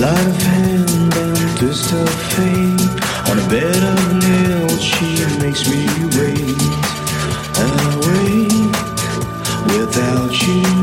Sleight of hand and twist of fate. On a bed of nails, she makes me wait and wait without you.